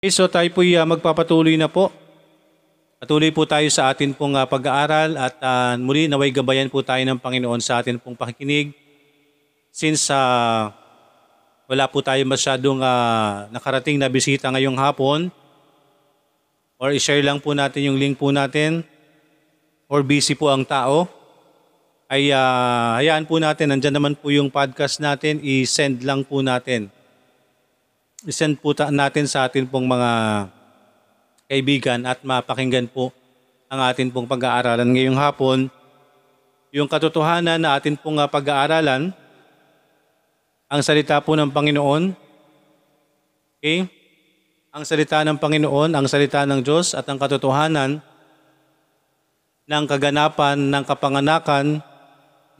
Okay, so tayo po uh, magpapatuloy na po. Patuloy po tayo sa atin pong uh, pag-aaral at uh, muli naway gabayan po tayo ng Panginoon sa atin pong pakikinig. Since uh, wala po tayo masyadong uh, nakarating na bisita ngayong hapon, or i-share lang po natin yung link po natin, or busy po ang tao, ay uh, hayaan po natin, nandyan naman po yung podcast natin, i-send lang po natin. I-send po natin sa atin pong mga kaibigan at mapakinggan po ang atin pong pag-aaralan ngayong hapon. Yung katotohanan na atin pong uh, pag-aaralan, ang salita po ng Panginoon, okay? Ang salita ng Panginoon, ang salita ng Diyos at ang katotohanan ng kaganapan ng kapanganakan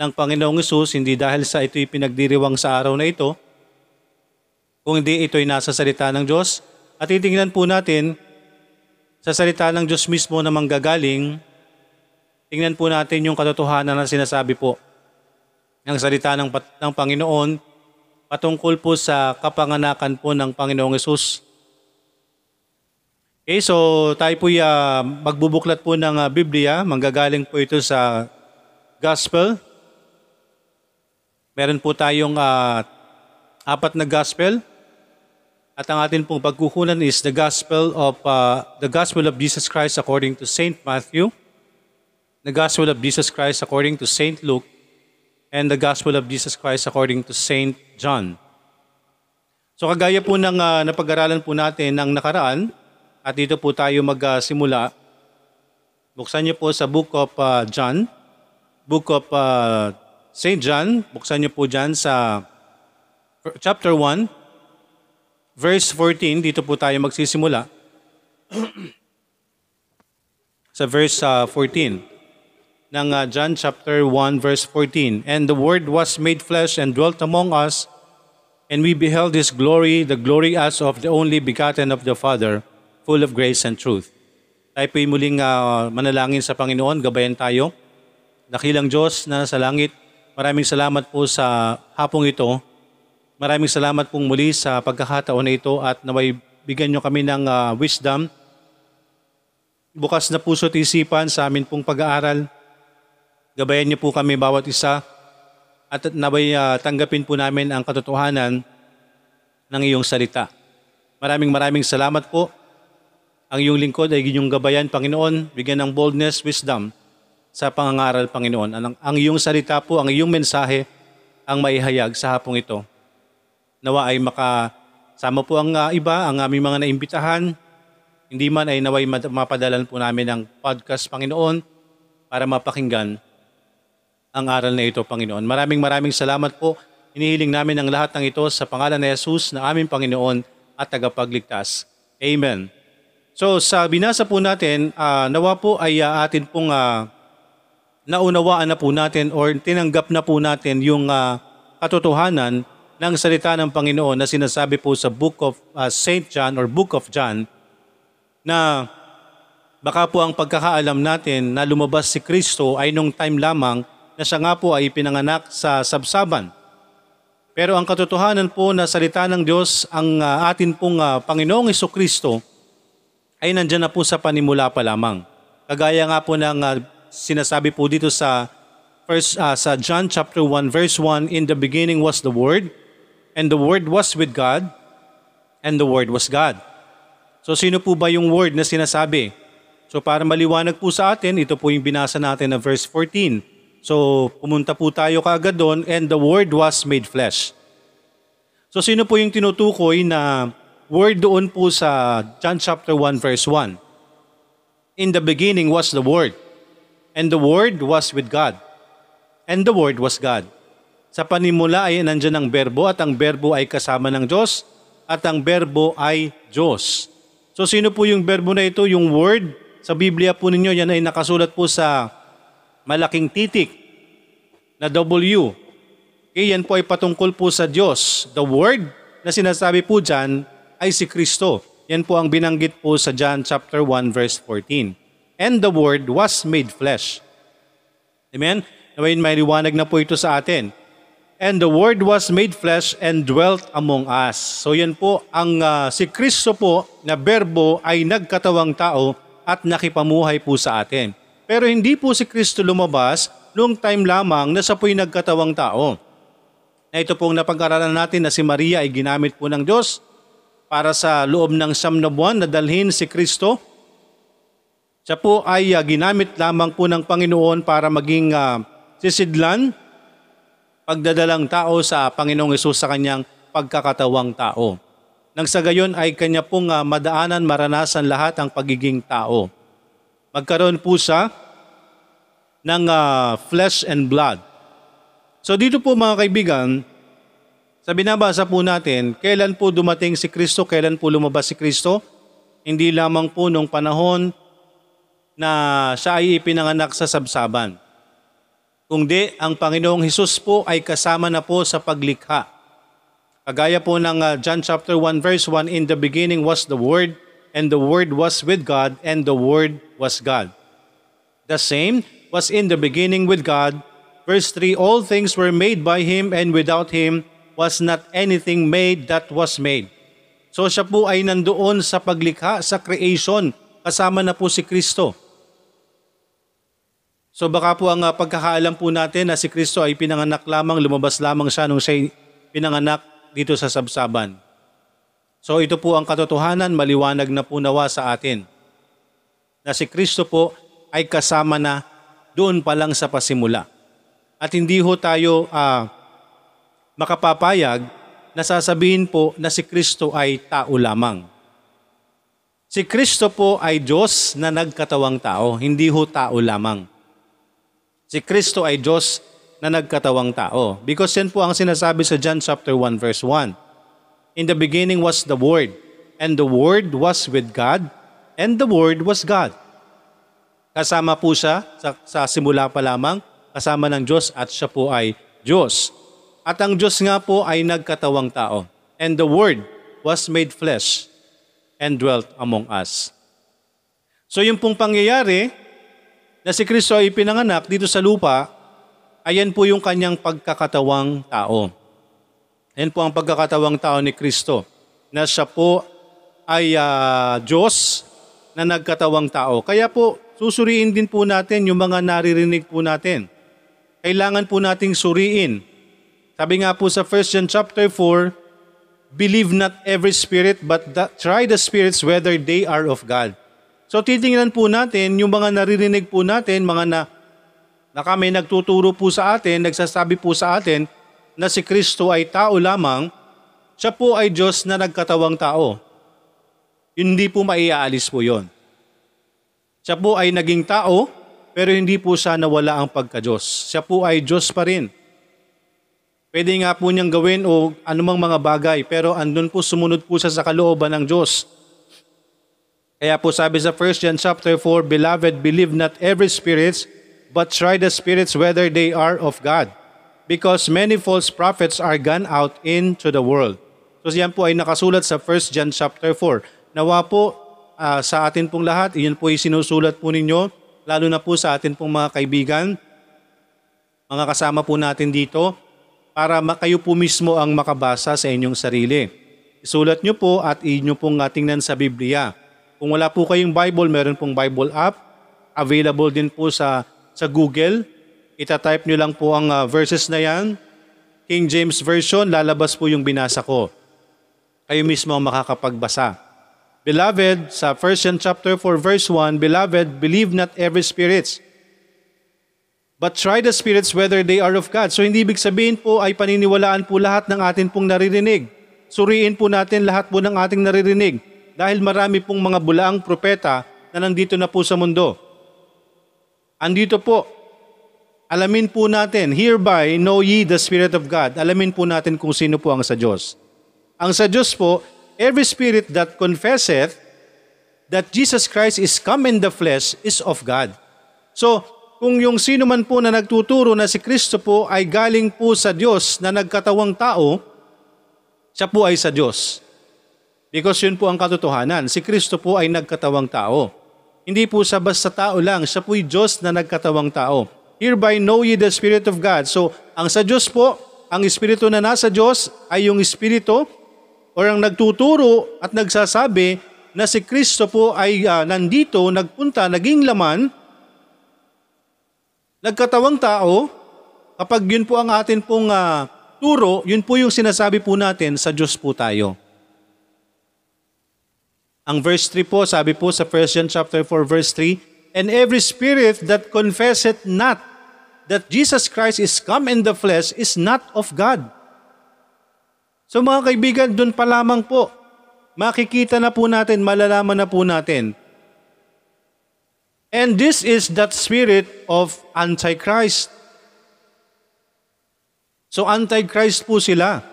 ng Panginoong Isus, hindi dahil sa ito'y pinagdiriwang sa araw na ito, kung hindi ito'y nasa salita ng Diyos. At titingnan po natin sa salita ng Diyos mismo na manggagaling, tingnan po natin yung katotohanan na sinasabi po ng salita ng, ng Panginoon patungkol po sa kapanganakan po ng Panginoong Isus. Okay, so tayo po uh, magbubuklat po ng uh, Biblia. Manggagaling po ito sa Gospel Meron po tayong uh, apat na gospel. At ang atin pong pagkukunan is the gospel of uh, the gospel of Jesus Christ according to Saint Matthew, the gospel of Jesus Christ according to Saint Luke, and the gospel of Jesus Christ according to Saint John. So kagaya po ng uh, napag-aralan po natin ng nakaraan, at dito po tayo magsimula. Buksan niyo po sa book of uh, John, book of uh, St. John, buksan niyo po dyan sa chapter 1, verse 14, dito po tayo magsisimula. sa verse uh, 14 ng uh, John chapter 1 verse 14. And the Word was made flesh and dwelt among us, and we beheld His glory, the glory as of the only begotten of the Father, full of grace and truth. Tayo po'y muling uh, manalangin sa Panginoon, gabayan tayo. Dakilang Diyos na sa langit, Maraming salamat po sa hapong ito. Maraming salamat pong muli sa pagkakataon na ito at naway bigyan nyo kami ng uh, wisdom. Bukas na puso at isipan sa amin pong pag-aaral. Gabayan niyo po kami bawat isa at naway uh, tanggapin po namin ang katotohanan ng iyong salita. Maraming maraming salamat po. Ang iyong lingkod ay inyong gabayan, Panginoon, bigyan ng boldness, wisdom, sa pangangaral, Panginoon. Ang, ang iyong salita po, ang iyong mensahe, ang maihayag sa hapong ito. Nawa ay makasama po ang uh, iba, ang aming mga naimbitahan. Hindi man ay naway mapadalan po namin ng podcast, Panginoon, para mapakinggan ang aral na ito, Panginoon. Maraming maraming salamat po. Inihiling namin ang lahat ng ito sa pangalan ni Jesus na aming Panginoon at tagapagligtas. Amen. So sa binasa po natin, uh, nawa po ay uh, atin pong uh, naunawaan na po natin or tinanggap na po natin yung uh, katotohanan ng salita ng Panginoon na sinasabi po sa Book of uh, ah, St. John or Book of John na baka po ang pagkakaalam natin na lumabas si Kristo ay nung time lamang na siya nga po ay pinanganak sa sabsaban. Pero ang katotohanan po na salita ng Diyos, ang uh, atin pong uh, Panginoong Iso Kristo ay nandyan na po sa panimula pa lamang. Kagaya nga po ng uh, sinasabi po dito sa first uh, sa John chapter 1 verse 1 in the beginning was the word and the word was with God and the word was God. So sino po ba yung word na sinasabi? So para maliwanag po sa atin, ito po yung binasa natin na verse 14. So pumunta po tayo kaagad doon and the word was made flesh. So sino po yung tinutukoy na word doon po sa John chapter 1 verse 1? In the beginning was the word And the Word was with God. And the Word was God. Sa panimula ay nandyan ang berbo at ang berbo ay kasama ng Diyos at ang berbo ay Diyos. So sino po yung berbo na ito? Yung Word. Sa Biblia po ninyo, yan ay nakasulat po sa malaking titik na W. Okay, yan po ay patungkol po sa Diyos. The Word na sinasabi po dyan ay si Kristo. Yan po ang binanggit po sa John chapter 1 verse 14 and the Word was made flesh. Amen? Naway may liwanag na po ito sa atin. And the Word was made flesh and dwelt among us. So yan po, ang uh, si Kristo po na berbo ay nagkatawang tao at nakipamuhay po sa atin. Pero hindi po si Kristo lumabas noong time lamang na siya po'y nagkatawang tao. Na ito pong napag-aralan natin na si Maria ay ginamit po ng Diyos para sa loob ng siyam na buwan na dalhin si Kristo. Siya po ay uh, ginamit lamang po ng Panginoon para maging uh, sisidlan pagdadalang tao sa Panginoong Yesus sa kanyang pagkakatawang tao. Nang sa gayon ay kanya pong uh, madaanan, maranasan lahat ang pagiging tao. Magkaroon po siya ng uh, flesh and blood. So dito po mga kaibigan, sa binabasa po natin, kailan po dumating si Kristo, kailan po lumabas si Kristo? Hindi lamang po nung panahon na siya ay ipinanganak sa sabsaban kundi ang Panginoong Hesus po ay kasama na po sa paglikha. Kagaya po ng uh, John chapter 1 verse 1, In the beginning was the Word, and the Word was with God, and the Word was God. The same was in the beginning with God. Verse 3, All things were made by Him, and without Him was not anything made that was made. So siya po ay nandoon sa paglikha, sa creation, kasama na po si Kristo. So baka po ang uh, pagkakaalam po natin na si Kristo ay pinanganak lamang, lumabas lamang siya nung siya pinanganak dito sa sabsaban. So ito po ang katotohanan, maliwanag na po nawa sa atin. Na si Kristo po ay kasama na doon pa lang sa pasimula. At hindi ho tayo uh, makapapayag na sasabihin po na si Kristo ay tao lamang. Si Kristo po ay Diyos na nagkatawang tao, hindi ho tao lamang. Si Kristo ay Diyos na nagkatawang tao. Because yan po ang sinasabi sa John chapter 1 verse 1. In the beginning was the Word, and the Word was with God, and the Word was God. Kasama po siya sa, sa simula pa lamang, kasama ng Diyos at siya po ay Diyos. At ang Diyos nga po ay nagkatawang tao. And the Word was made flesh and dwelt among us. So yung pong pangyayari, na si Kristo ay pinanganak dito sa lupa, ayan po yung kanyang pagkakatawang tao. Ayan po ang pagkakatawang tao ni Kristo, na siya po ay uh, Diyos na nagkatawang tao. Kaya po, susuriin din po natin yung mga naririnig po natin. Kailangan po nating suriin. Sabi nga po sa 1 John chapter 4, Believe not every spirit, but the, try the spirits whether they are of God. So titingnan po natin yung mga naririnig po natin, mga na, na kami nagtuturo po sa atin, nagsasabi po sa atin na si Kristo ay tao lamang, siya po ay Diyos na nagkatawang tao. Hindi po maiaalis po yon. Siya po ay naging tao, pero hindi po siya nawala ang pagka-Diyos. Siya po ay Diyos pa rin. Pwede nga po niyang gawin o anumang mga bagay, pero andun po sumunod po siya sa kalooban ng Diyos. Kaya po sabi sa 1 John chapter 4, Beloved, believe not every spirits, but try the spirits whether they are of God. Because many false prophets are gone out into the world. So yan po ay nakasulat sa 1 John chapter 4. Nawa po uh, sa atin pong lahat, iyon po ay sinusulat po ninyo, lalo na po sa atin pong mga kaibigan, mga kasama po natin dito, para kayo po mismo ang makabasa sa inyong sarili. Isulat nyo po at inyo pong tingnan sa Biblia. Kung wala po kayong Bible, meron pong Bible app. Available din po sa, sa Google. Ita-type nyo lang po ang uh, verses na yan. King James Version, lalabas po yung binasa ko. Kayo mismo ang makakapagbasa. Beloved, sa 1 John chapter 4 verse 1, Beloved, believe not every spirits, but try the spirits whether they are of God. So hindi ibig sabihin po ay paniniwalaan po lahat ng atin pong naririnig. Suriin po natin lahat po ng ating naririnig dahil marami pong mga bulaang propeta na nandito na po sa mundo. Andito po, alamin po natin, hereby know ye the Spirit of God. Alamin po natin kung sino po ang sa Diyos. Ang sa Diyos po, every spirit that confesseth that Jesus Christ is come in the flesh is of God. So, kung yung sino man po na nagtuturo na si Kristo po ay galing po sa Diyos na nagkatawang tao, siya po ay sa Diyos. Because yun po ang katotohanan. Si Kristo po ay nagkatawang tao. Hindi po sa basta tao lang, siya po'y Diyos na nagkatawang tao. Hereby know ye the Spirit of God. So, ang sa Diyos po, ang espiritu na nasa Diyos ay yung espiritu o ang nagtuturo at nagsasabi na si Kristo po ay ah, nandito, nagpunta, naging laman, nagkatawang tao, kapag yun po ang atin pong ah, turo, yun po yung sinasabi po natin sa Diyos po tayo. Ang verse 3 po, sabi po sa 1 John chapter 4 verse 3, And every spirit that confesseth not that Jesus Christ is come in the flesh is not of God. So mga kaibigan, doon pa lamang po, makikita na po natin, malalaman na po natin. And this is that spirit of Antichrist. So Antichrist po sila.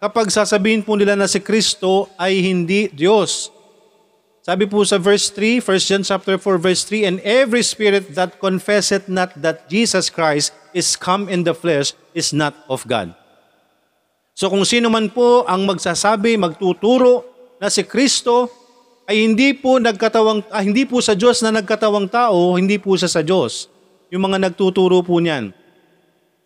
Kapag sasabihin po nila na si Kristo ay hindi Diyos. Sabi po sa verse 3, 1 John chapter 4 verse 3, And every spirit that confesseth not that Jesus Christ is come in the flesh is not of God. So kung sino man po ang magsasabi, magtuturo na si Kristo ay hindi po nagkatawang ah, hindi po sa Diyos na nagkatawang tao, hindi po siya sa Diyos. Yung mga nagtuturo po niyan.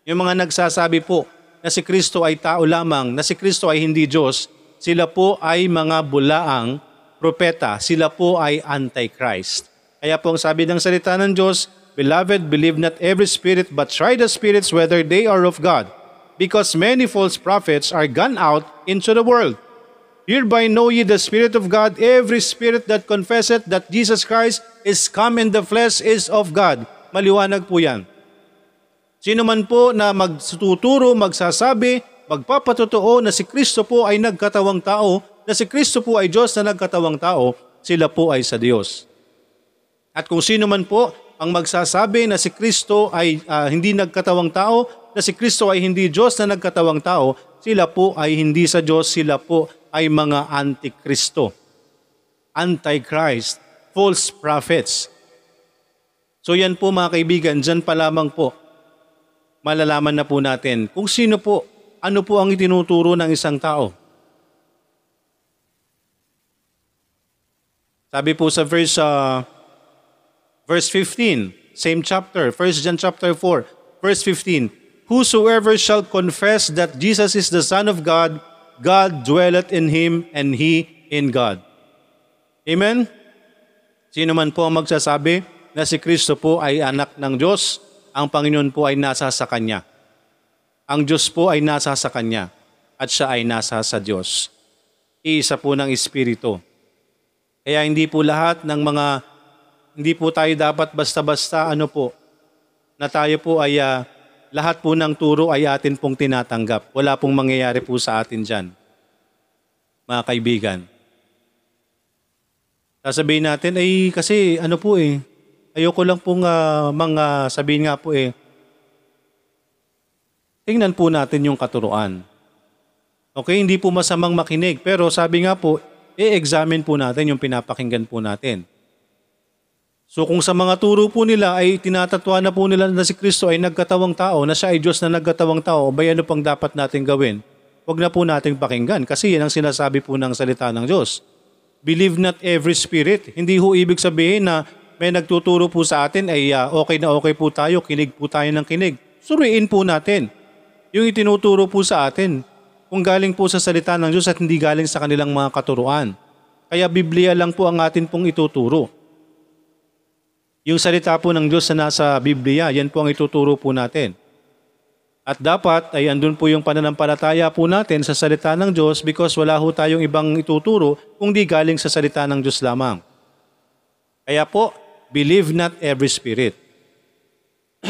Yung mga nagsasabi po na si Kristo ay tao lamang, na si Kristo ay hindi Diyos, sila po ay mga bulaang propeta, sila po ay antichrist. Kaya po ang sabi ng salita ng Diyos, Beloved, believe not every spirit, but try the spirits whether they are of God, because many false prophets are gone out into the world. Hereby know ye the Spirit of God, every spirit that confesseth that Jesus Christ is come in the flesh is of God. Maliwanag po yan. Sino man po na magtuturo, magsasabi, magpapatotoo na si Kristo po ay nagkatawang tao, na si Kristo po ay Diyos na nagkatawang tao, sila po ay sa Diyos. At kung sino man po ang magsasabi na si Kristo ay ah, hindi nagkatawang tao, na si Kristo ay hindi Diyos na nagkatawang tao, sila po ay hindi sa Diyos, sila po ay mga antikristo, antichrist, false prophets. So yan po mga kaibigan, dyan pa lamang po malalaman na po natin kung sino po, ano po ang itinuturo ng isang tao. Sabi po sa verse uh, verse 15, same chapter, 1 John chapter 4, verse 15. Whosoever shall confess that Jesus is the Son of God, God dwelleth in him and he in God. Amen? Sino man po ang magsasabi na si Kristo po ay anak ng Diyos, ang Panginoon po ay nasa sa Kanya. Ang Diyos po ay nasa sa Kanya at siya ay nasa sa Diyos. Iisa po ng Espiritu. Kaya hindi po lahat ng mga, hindi po tayo dapat basta-basta ano po, na tayo po ay ah, lahat po ng turo ay atin pong tinatanggap. Wala pong mangyayari po sa atin dyan. Mga kaibigan. Sasabihin natin, ay kasi ano po eh, ayoko lang pong ah, mga sabihin nga po eh, tingnan po natin yung katuruan. Okay, hindi po masamang makinig, pero sabi nga po, i-examine po natin yung pinapakinggan po natin. So kung sa mga turo po nila ay tinatatwa na po nila na si Kristo ay nagkatawang tao, na siya ay Diyos na nagkatawang tao, ba ano pang dapat natin gawin? Huwag na po nating pakinggan kasi yan ang sinasabi po ng salita ng Diyos. Believe not every spirit. Hindi ho ibig sabihin na may nagtuturo po sa atin ay ah, okay na okay po tayo, kinig po tayo ng kinig. Suriin po natin yung itinuturo po sa atin kung galing po sa salita ng Diyos at hindi galing sa kanilang mga katuruan. Kaya Biblia lang po ang atin pong ituturo. Yung salita po ng Diyos na nasa Biblia, yan po ang ituturo po natin. At dapat ay andun po yung pananampalataya po natin sa salita ng Diyos because wala ho tayong ibang ituturo kung di galing sa salita ng Diyos lamang. Kaya po, believe not every spirit.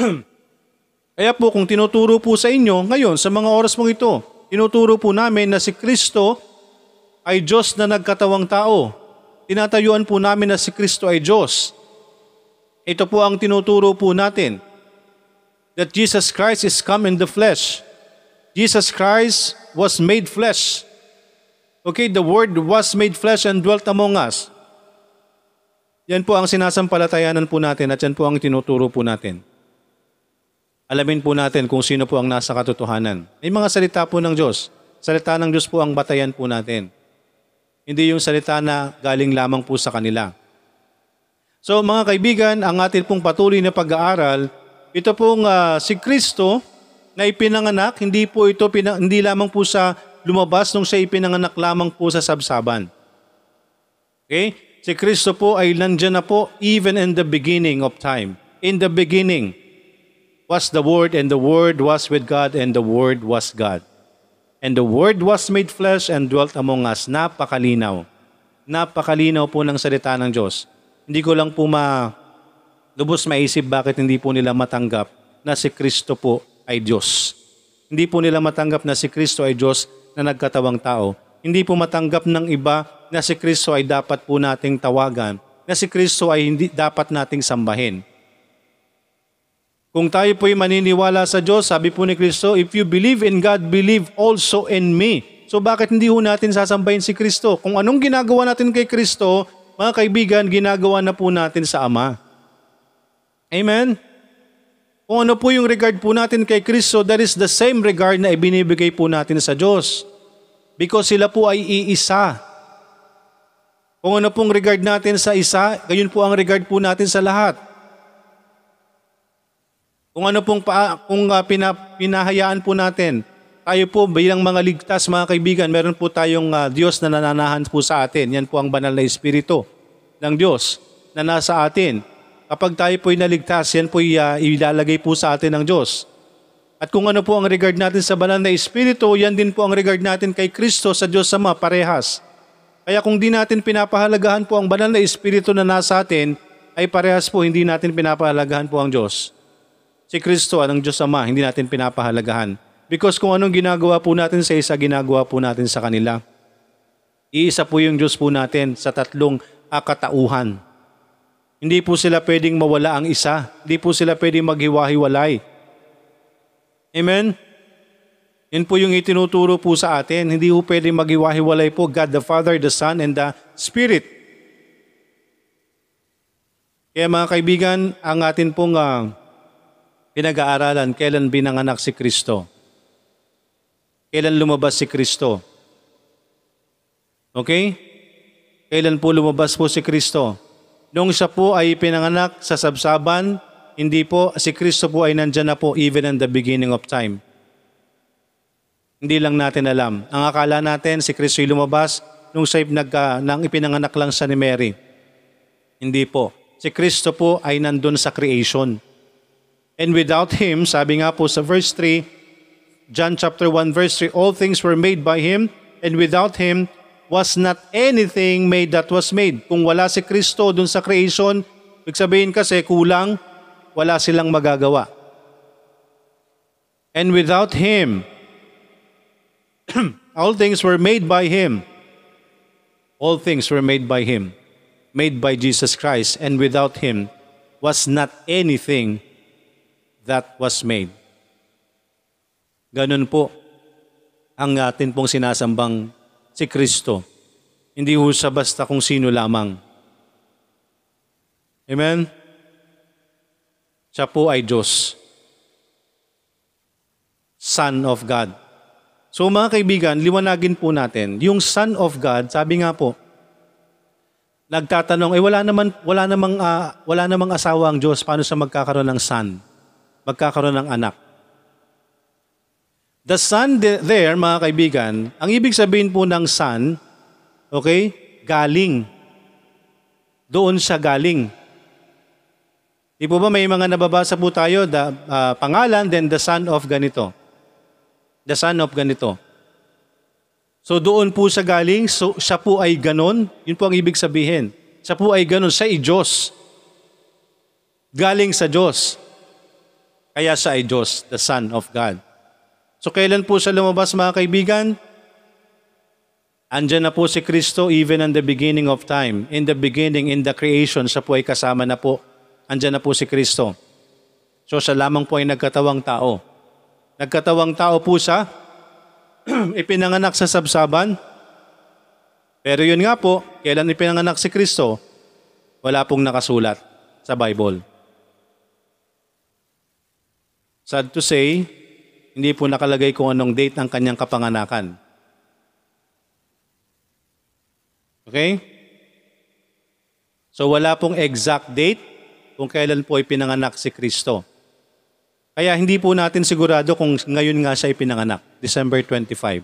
Kaya po kung tinuturo po sa inyo ngayon sa mga oras mong ito, tinuturo po namin na si Kristo ay Diyos na nagkatawang tao. Tinatayuan po namin na si Kristo ay Diyos. Ito po ang tinuturo po natin. That Jesus Christ is come in the flesh. Jesus Christ was made flesh. Okay, the Word was made flesh and dwelt among us. Yan po ang sinasampalatayanan po natin at yan po ang tinuturo po natin. Alamin po natin kung sino po ang nasa katotohanan. May mga salita po ng Diyos. Salita ng Diyos po ang batayan po natin. Hindi yung salita na galing lamang po sa kanila. So mga kaibigan, ang atin pong patuloy na pag-aaral, ito pong ah, si Kristo na ipinanganak, hindi po ito pina, hindi lamang po sa lumabas nung siya ipinanganak lamang po sa sabsaban. Okay? Si Kristo po ay nandiyan na po even in the beginning of time. In the beginning was the Word and the Word was with God and the Word was God. And the Word was made flesh and dwelt among us. Napakalinaw. Napakalinaw po ng salita ng Diyos. Hindi ko lang po ma lubos maisip bakit hindi po nila matanggap na si Kristo po ay Diyos. Hindi po nila matanggap na si Kristo ay Diyos na nagkatawang tao. Hindi po matanggap ng iba na si Kristo ay dapat po nating tawagan, na si Kristo ay hindi dapat nating sambahin. Kung tayo po'y maniniwala sa Diyos, sabi po ni Kristo, if you believe in God, believe also in me. So bakit hindi ho natin sasambahin si Kristo? Kung anong ginagawa natin kay Kristo, mga kaibigan, ginagawa na po natin sa Ama. Amen? Kung ano po yung regard po natin kay Kristo, that is the same regard na ibinibigay po natin sa Diyos. Because sila po ay iisa. Kung ano pong regard natin sa isa, gayon po ang regard po natin sa lahat. Kung ano pong pa, kung uh, pina, pinahayaan po natin, tayo po bilang mga ligtas mga kaibigan, meron po tayong uh, Diyos na nananahan po sa atin. Yan po ang banal na espiritu ng Diyos na nasa atin. Kapag tayo po ay naligtas, yan po uh, ilalagay po sa atin ng Diyos. At kung ano po ang regard natin sa banal na espiritu, yan din po ang regard natin kay Kristo sa Diyos Ama, parehas. Kaya kung di natin pinapahalagahan po ang banal na espiritu na nasa atin, ay parehas po hindi natin pinapahalagahan po ang Diyos. Si Kristo ang Diyos Ama, hindi natin pinapahalagahan. Because kung anong ginagawa po natin sa isa, ginagawa po natin sa kanila. Iisa po yung Diyos po natin sa tatlong akatauhan. Hindi po sila pwedeng mawala ang isa. Hindi po sila pwedeng maghiwa-hiwalay. Amen? Yan po yung itinuturo po sa atin. Hindi po pwedeng maghiwa-hiwalay po God the Father, the Son, and the Spirit. Kaya mga kaibigan, ang atin pong uh, pinag-aaralan, kailan binanganak si Kristo. Kailan lumabas si Kristo? Okay? Kailan po lumabas po si Kristo? Nung siya po ay pinanganak sa sabsaban, hindi po, si Kristo po ay nandyan na po even in the beginning of time. Hindi lang natin alam. Ang akala natin, si Kristo ay lumabas nung siya nagka, nang ipinanganak lang sa ni Mary. Hindi po. Si Kristo po ay nandun sa creation. And without Him, sabi nga po sa verse 3, John chapter 1 verse 3, all things were made by Him, and without Him was not anything made that was made. Kung wala si Kristo dun sa creation, ibig sabihin kasi kulang, wala silang magagawa. And without Him, all things were made by Him. All things were made by Him, made by Jesus Christ, and without Him was not anything that was made. Ganun po ang atin pong sinasambang si Kristo. Hindi ho siya basta kung sino lamang. Amen? Siya po ay Diyos. Son of God. So mga kaibigan, liwanagin po natin, yung Son of God, sabi nga po, nagtatanong, eh wala naman wala namang uh, wala namang asawa ang Diyos, paano sa magkakaroon ng son? Magkakaroon ng anak. The sun there, mga kaibigan, ang ibig sabihin po ng sun, okay, galing. Doon siya galing. Di po ba may mga nababasa po tayo, the, uh, pangalan, then the son of ganito. The son of ganito. So doon po siya galing, so siya po ay ganon. Yun po ang ibig sabihin. Siya po ay ganon, siya ay Diyos. Galing sa Diyos. Kaya siya ay Diyos, the Son of God. So kailan po siya lumabas mga kaibigan? Andyan na po si Kristo even in the beginning of time. In the beginning, in the creation, siya po ay kasama na po. Andyan na po si Kristo. So siya lamang po ay nagkatawang tao. Nagkatawang tao po siya, ipinanganak sa sabsaban. Pero yun nga po, kailan ipinanganak si Kristo, wala pong nakasulat sa Bible. Sad to say, hindi po nakalagay kung anong date ng kanyang kapanganakan. Okay? So wala pong exact date kung kailan po ipinanganak si Kristo. Kaya hindi po natin sigurado kung ngayon nga siya ipinanganak, December 25.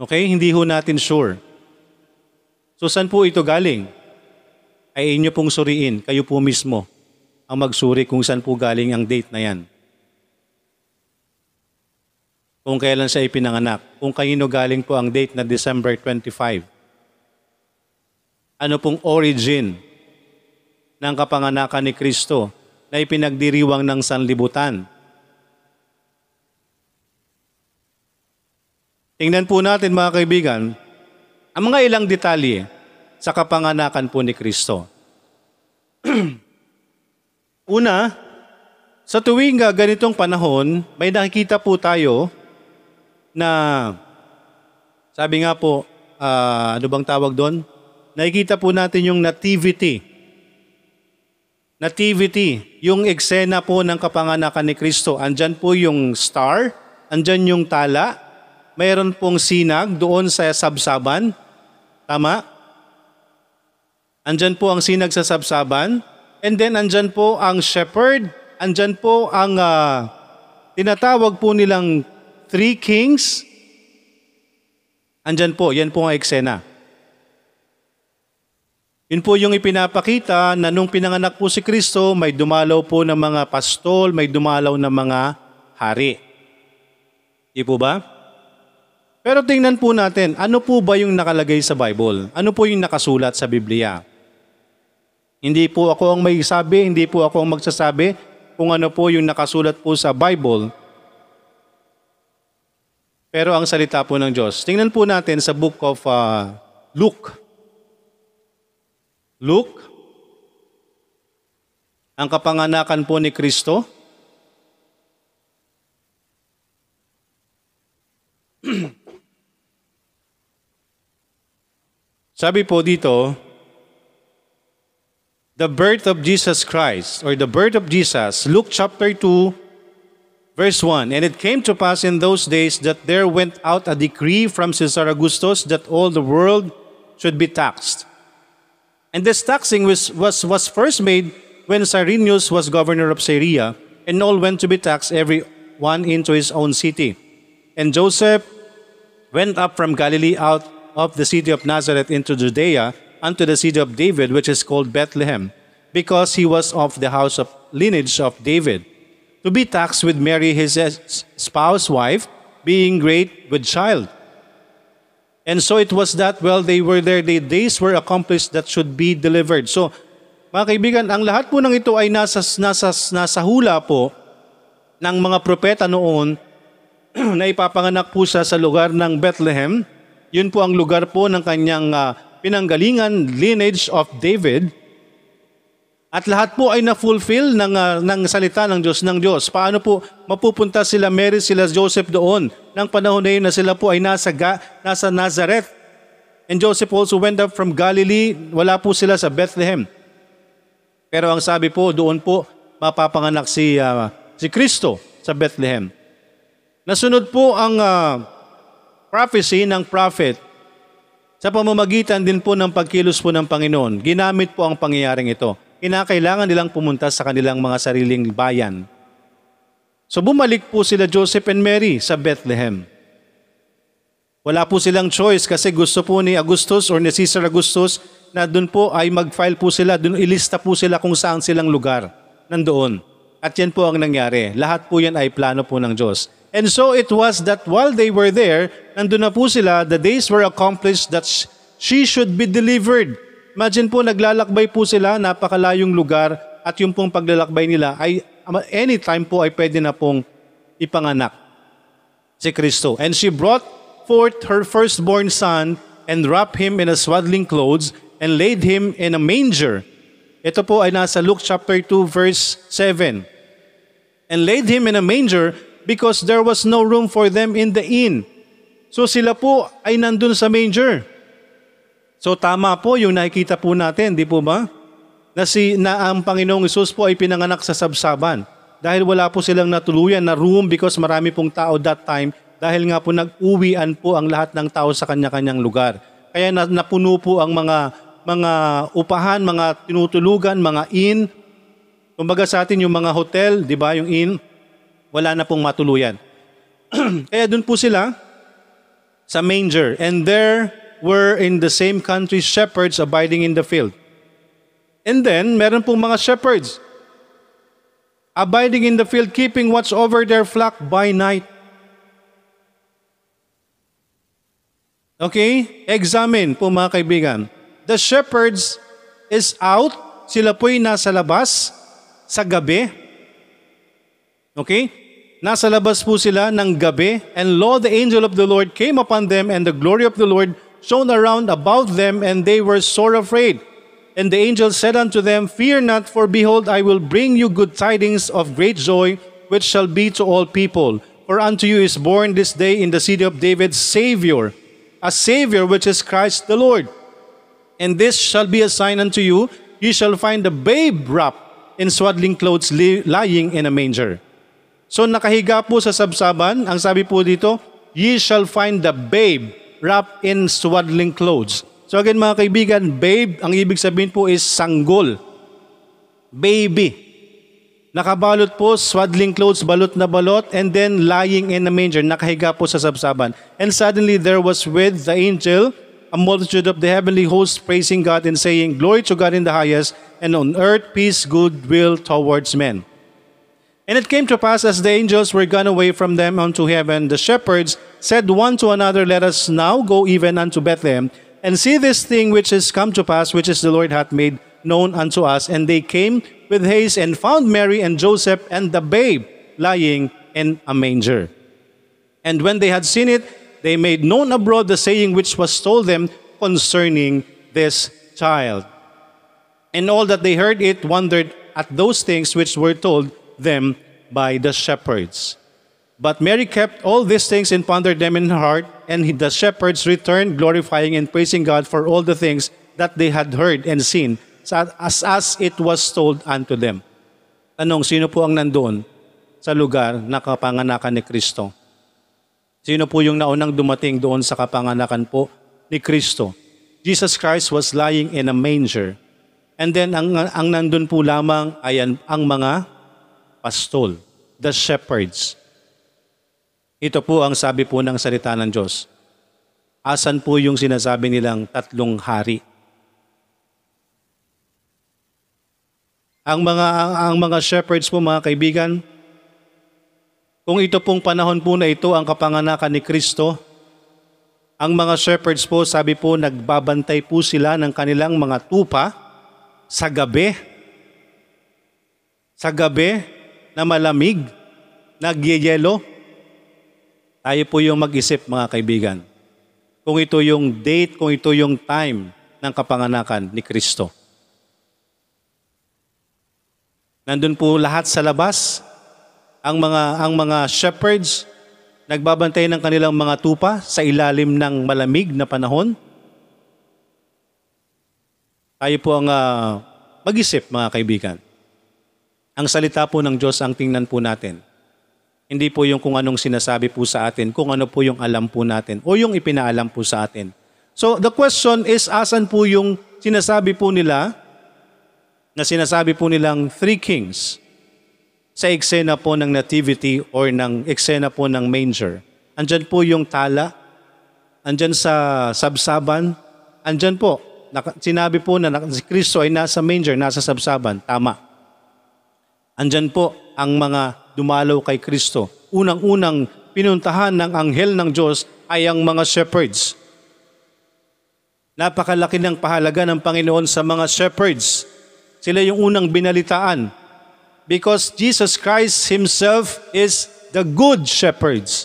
Okay, hindi ho natin sure. So saan po ito galing? Ay inyo pong suriin, kayo po mismo ang magsuri kung saan po galing ang date na yan. Kung kailan siya ipinanganak, kung kanino galing po ang date na December 25. Ano pong origin ng kapanganakan ni Kristo na ipinagdiriwang ng sanlibutan. Tingnan po natin mga kaibigan, ang mga ilang detalye sa kapanganakan po ni Kristo. Una, sa tuwing ganitong panahon, may nakikita po tayo na sabi nga po, uh, ano bang tawag doon? Nakikita po natin yung nativity nativity, yung eksena po ng kapanganakan ni Kristo. Andyan po yung star, andyan yung tala, mayroon pong sinag doon sa sabsaban. Tama? Andyan po ang sinag sa sabsaban. And then andyan po ang shepherd. Andyan po ang uh, tinatawag po nilang three kings. Andyan po, yan po ang eksena. Yun po yung ipinapakita na nung pinanganak po si Kristo, may dumalaw po ng mga pastol, may dumalaw ng mga hari. Di po ba? Pero tingnan po natin, ano po ba yung nakalagay sa Bible? Ano po yung nakasulat sa Biblia? Hindi po ako ang may sabi, hindi po ako ang magsasabi kung ano po yung nakasulat po sa Bible. Pero ang salita po ng Diyos. Tingnan po natin sa book of uh, Luke, Luke, ang kapanganakan po ni Kristo. Sabi po dito, the birth of Jesus Christ or the birth of Jesus, Luke chapter 2, verse 1. And it came to pass in those days that there went out a decree from Caesar Augustus that all the world should be taxed. And this taxing was, was, was first made when Cyrenius was governor of Syria, and all went to be taxed, every one into his own city. And Joseph went up from Galilee out of the city of Nazareth into Judea unto the city of David, which is called Bethlehem, because he was of the house of lineage of David, to be taxed with Mary his spouse wife, being great with child. And so it was that while they were there, the days were accomplished that should be delivered. So, mga kaibigan, ang lahat po ng ito ay nasa, nasa, nasa hula po ng mga propeta noon na ipapanganak po siya sa lugar ng Bethlehem. Yun po ang lugar po ng kanyang uh, pinanggalingan, lineage of David. At lahat po ay na-fulfill ng, uh, ng salita ng Diyos ng Diyos. Paano po mapupunta sila Mary, sila Joseph doon ng panahon na yun na sila po ay nasa, ga, nasa Nazareth. And Joseph also went up from Galilee. Wala po sila sa Bethlehem. Pero ang sabi po, doon po mapapanganak si, uh, si Kristo sa Bethlehem. Nasunod po ang uh, prophecy ng prophet sa pamamagitan din po ng pagkilos po ng Panginoon. Ginamit po ang pangyayaring ito kinakailangan nilang pumunta sa kanilang mga sariling bayan. So bumalik po sila Joseph and Mary sa Bethlehem. Wala po silang choice kasi gusto po ni Augustus or ni Caesar Augustus na doon po ay mag-file po sila, doon ilista po sila kung saan silang lugar nandoon. At yan po ang nangyari. Lahat po yan ay plano po ng Diyos. And so it was that while they were there, nandun na po sila, the days were accomplished that she should be delivered Imagine po, naglalakbay po sila, napakalayong lugar, at yung pong paglalakbay nila ay anytime po ay pwede na pong ipanganak si Kristo. And she brought forth her firstborn son and wrapped him in a swaddling clothes and laid him in a manger. Ito po ay nasa Luke chapter 2 verse 7. And laid him in a manger because there was no room for them in the inn. So sila po ay nandun sa manger. So tama po yung nakikita po natin, di po ba? Na, si, na ang Panginoong Isus po ay pinanganak sa sabsaban. Dahil wala po silang natuluyan na room because marami pong tao that time dahil nga po nag-uwian po ang lahat ng tao sa kanya-kanyang lugar. Kaya na, napuno po ang mga mga upahan, mga tinutulugan, mga inn. Kumbaga sa atin yung mga hotel, di ba, yung inn, wala na pong matuluyan. Kaya dun po sila sa manger. And there were in the same country shepherds abiding in the field. And then, meron pong mga shepherds abiding in the field, keeping watch over their flock by night. Okay? Examine po mga kaibigan. The shepherds is out. Sila po'y nasa labas sa gabi. Okay? Nasa labas po sila ng gabi. And lo, the angel of the Lord came upon them and the glory of the Lord shone around about them and they were sore afraid. And the angel said unto them, Fear not, for behold, I will bring you good tidings of great joy, which shall be to all people. For unto you is born this day in the city of David Savior, a Savior which is Christ the Lord. And this shall be a sign unto you, ye shall find the babe wrapped in swaddling clothes lying in a manger. So nakahiga po sa sabsaban, ang sabi po dito, ye shall find the babe wrapped in swaddling clothes. So again mga kaibigan, babe, ang ibig sabihin po is sanggol. Baby. Nakabalot po, swaddling clothes, balot na balot, and then lying in a manger, nakahiga po sa sabsaban. And suddenly there was with the angel a multitude of the heavenly hosts praising God and saying, Glory to God in the highest, and on earth peace, goodwill towards men. And it came to pass as the angels were gone away from them unto heaven, the shepherds said one to another, Let us now go even unto Bethlehem, and see this thing which is come to pass, which is the Lord hath made known unto us. And they came with haste and found Mary and Joseph and the babe lying in a manger. And when they had seen it, they made known abroad the saying which was told them concerning this child. And all that they heard it wondered at those things which were told them by the shepherds. But Mary kept all these things and pondered them in her heart, and the shepherds returned, glorifying and praising God for all the things that they had heard and seen, as, as it was told unto them. Tanong, sino po ang nandoon sa lugar na kapanganakan ni Kristo? Sino po yung naunang dumating doon sa kapanganakan po ni Kristo? Jesus Christ was lying in a manger. And then ang, ang nandun po lamang ay ang, ang mga pastol, the shepherds. Ito po ang sabi po ng salita ng Diyos. Asan po yung sinasabi nilang tatlong hari? Ang mga ang, mga shepherds po mga kaibigan, kung ito pong panahon po na ito ang kapanganakan ni Kristo, ang mga shepherds po, sabi po, nagbabantay po sila ng kanilang mga tupa sa gabi. Sa gabi na malamig, nagyeyelo. Tayo po yung mag-isip mga kaibigan. Kung ito yung date, kung ito yung time ng kapanganakan ni Kristo. Nandun po lahat sa labas, ang mga ang mga shepherds nagbabantay ng kanilang mga tupa sa ilalim ng malamig na panahon. Tayo po ang uh, mag-isip mga kaibigan. Ang salita po ng Diyos ang tingnan po natin. Hindi po yung kung anong sinasabi po sa atin, kung ano po yung alam po natin o yung ipinaalam po sa atin. So the question is, asan po yung sinasabi po nila na sinasabi po nilang three kings? sa eksena po ng nativity or ng eksena po ng manger. Andyan po yung tala, andyan sa sabsaban, andyan po. Sinabi po na si Kristo ay nasa manger, nasa sabsaban. Tama. Andyan po ang mga dumalaw kay Kristo. Unang-unang pinuntahan ng anghel ng Diyos ay ang mga shepherds. Napakalaki ng pahalaga ng Panginoon sa mga shepherds. Sila yung unang binalitaan because Jesus Christ Himself is the good shepherds.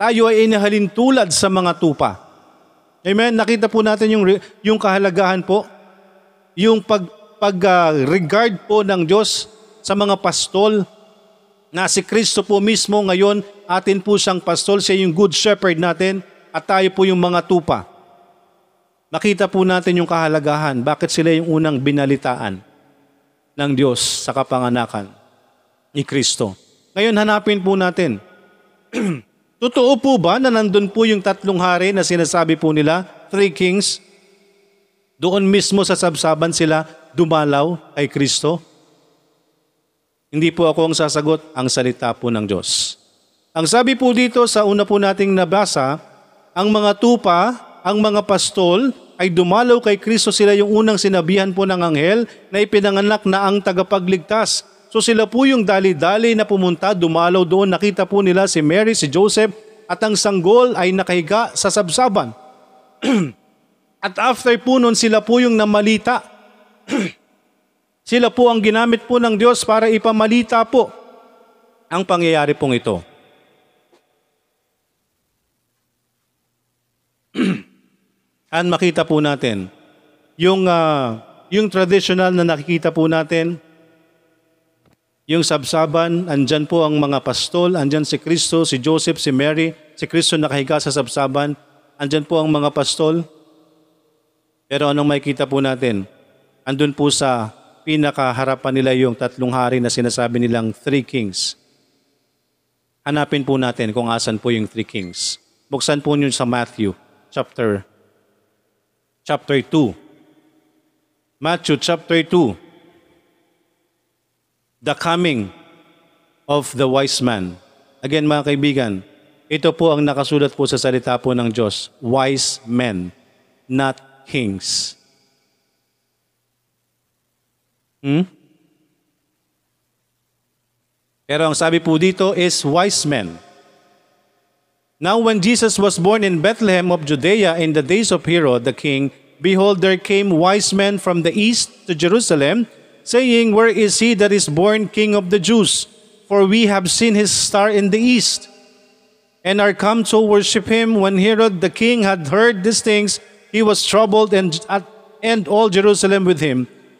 Tayo ay inahalin tulad sa mga tupa. Amen? Nakita po natin yung, yung kahalagahan po, yung pag, pag uh, regard po ng Diyos sa mga pastol na si Kristo po mismo ngayon, atin po siyang pastol, siya yung good shepherd natin at tayo po yung mga tupa. Nakita po natin yung kahalagahan, bakit sila yung unang binalitaan ng Diyos sa kapanganakan ni Kristo. Ngayon hanapin po natin, totoo po ba na nandun po yung tatlong hari na sinasabi po nila, three kings, doon mismo sa sabsaban sila dumalaw kay Kristo? Hindi po ako ang sasagot, ang salita po ng Diyos. Ang sabi po dito sa una po nating nabasa, ang mga tupa, ang mga pastol, ay dumalaw kay Kristo sila yung unang sinabihan po ng anghel na ipinanganak na ang tagapagligtas. So sila po yung dali-dali na pumunta, dumalaw doon, nakita po nila si Mary, si Joseph, at ang sanggol ay nakahiga sa sabsaban. at after po nun, sila po yung namalita. sila po ang ginamit po ng Diyos para ipamalita po ang pangyayari pong ito. And makita po natin, yung, uh, yung traditional na nakikita po natin, yung sabsaban, andyan po ang mga pastol, andyan si Kristo, si Joseph, si Mary, si Kristo nakahiga sa sabsaban, andyan po ang mga pastol. Pero anong makikita po natin? Andun po sa pinakaharapan nila yung tatlong hari na sinasabi nilang three kings. Hanapin po natin kung asan po yung three kings. Buksan po niyo sa Matthew chapter chapter 2. Matthew chapter 2. The coming of the wise man. Again mga kaibigan, ito po ang nakasulat po sa salita po ng Diyos. Wise men, not kings. Hmm? Pero ang sabi po dito is wise men. Now when Jesus was born in Bethlehem of Judea in the days of Herod the king, behold, there came wise men from the east to Jerusalem, saying, Where is he that is born king of the Jews? For we have seen his star in the east, and are come to worship him. When Herod the king had heard these things, he was troubled, and, and all Jerusalem with him.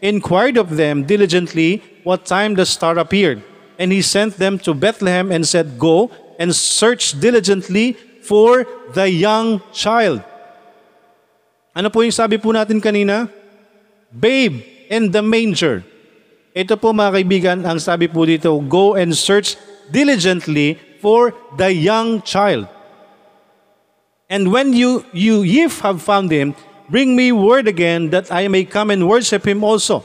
inquired of them diligently what time the star appeared. And he sent them to Bethlehem and said, Go and search diligently for the young child. Ano po yung sabi po natin kanina? Babe in the manger. Ito po mga kaibigan, ang sabi po dito, go and search diligently for the young child. And when you, you ye have found him, bring me word again that I may come and worship him also.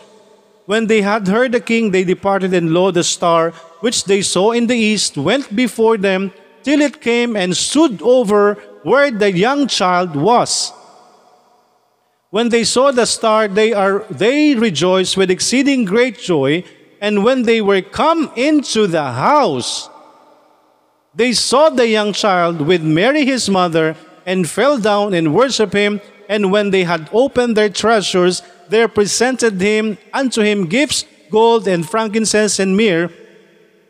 When they had heard the king, they departed, and lo, the star which they saw in the east went before them till it came and stood over where the young child was. When they saw the star, they, are, they rejoiced with exceeding great joy. And when they were come into the house, they saw the young child with Mary his mother, and fell down and worshipped him. And when they had opened their treasures, they presented him unto him gifts, gold and frankincense and myrrh.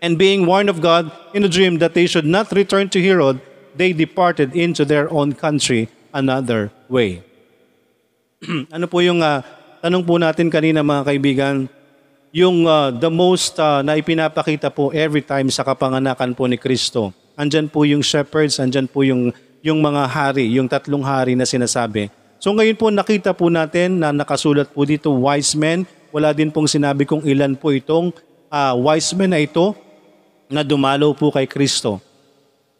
And being warned of God in a dream that they should not return to Herod, they departed into their own country another way. ano po yung uh, tanong po natin kanina mga kaibigan? Yung uh, the most uh, na ipinapakita po every time sa kapanganakan po ni Kristo. Andyan po yung shepherds, andyan po yung, yung mga hari, yung tatlong hari na sinasabi. So ngayon po nakita po natin na nakasulat po dito wise men. Wala din pong sinabi kung ilan po itong uh, wise men na ito na dumalaw po kay Kristo.